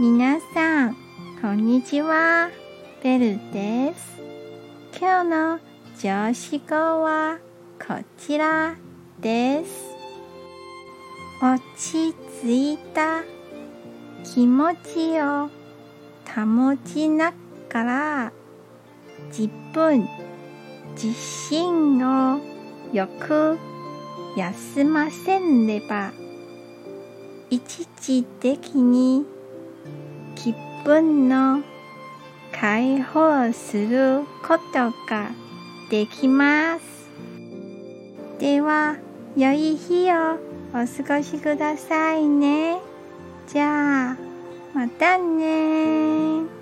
皆さん、こんにちは。ベルです。今日の上司語はこちらです。落ち着いた気持ちを保ちながら自分自身をよく休ませれば一時的に気分の解放することができます。では、良い日をお過ごしくださいね。じゃあ、またね